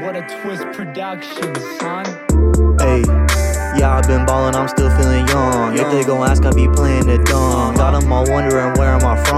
What a twist production, son. Hey, yeah, I've been ballin', I'm still feeling young. If they gon' ask, I be playing it dumb. Got 'em all wondering where am I from.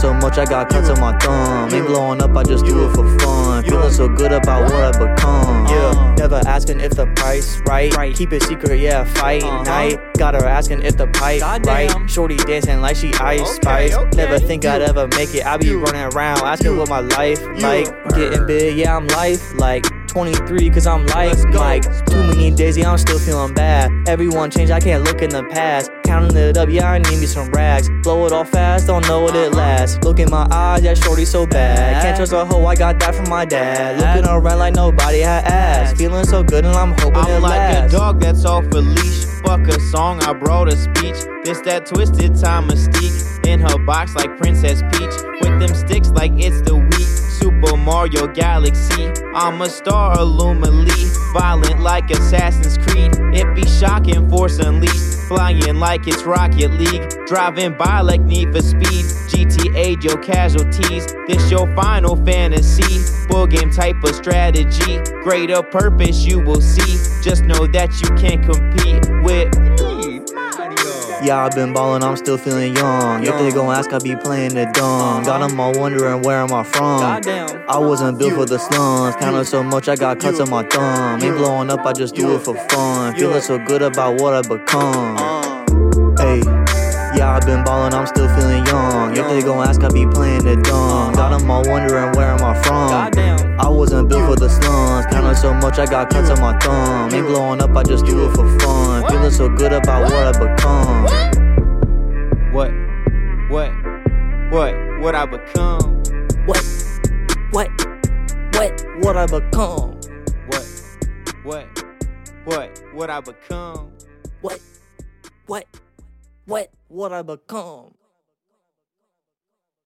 So much, I got cuts on my thumb. Ain't blowing up, I just do it for fun. Feeling so good about what I've become. Yeah, never asking if the price right. Right. Keep it secret, yeah, fight Uh-huh. night. Got her asking if the pipe right. Shorty dancing like she ice Okay, spice. okay. Never think I'd ever make it. I be running around asking what my life like. Getting big, yeah, I'm life like. 23 cause I'm like too many days yeah I'm still feeling bad everyone changed I can't look in the past counting it up yeah I need me some rags blow it all fast don't know what it lasts look in my eyes yeah shorty so bad can't trust a hoe I got that from my dad looking around like nobody had asked feeling so good and I'm hoping it I'm like lasts a dog that's off a leash. Fuck a song, I brought a speech. This that twisted time mystique. In her box like Princess Peach. With them sticks like it's the week. Mario Galaxy. I'm a star Illumali. Violent like Assassin's Creed. It be shocking, force unleashed. Flying like it's Rocket League. Driving by like Need for Speed. GTA, your casualties. This your final fantasy. Full game type of strategy. Greater purpose you will see. Just know that you can't compete with. Yeah, I've been ballin', I'm still feeling young. If they gon' ask, I be playing the dumb. Got 'em all wondering where am I from. I wasn't built for the slums. Counting so much, I got cuts on my thumb. Ain't blowing up, I just do it for fun. Feeling so good about what I become. Uh. Hey, yeah, I've been ballin', I'm still feeling young. If they gon' ask, I be playing the dumb. Got 'em all wondering where am I from. I wasn't built for the slums. Counting so much, I got cuts on my thumb. Ain't blowing up, I just do it for fun. Feeling so good about what I become. What? What? What? What I become? What? What? What? What I become? What? What? What? What I become? What? What? What? What I become?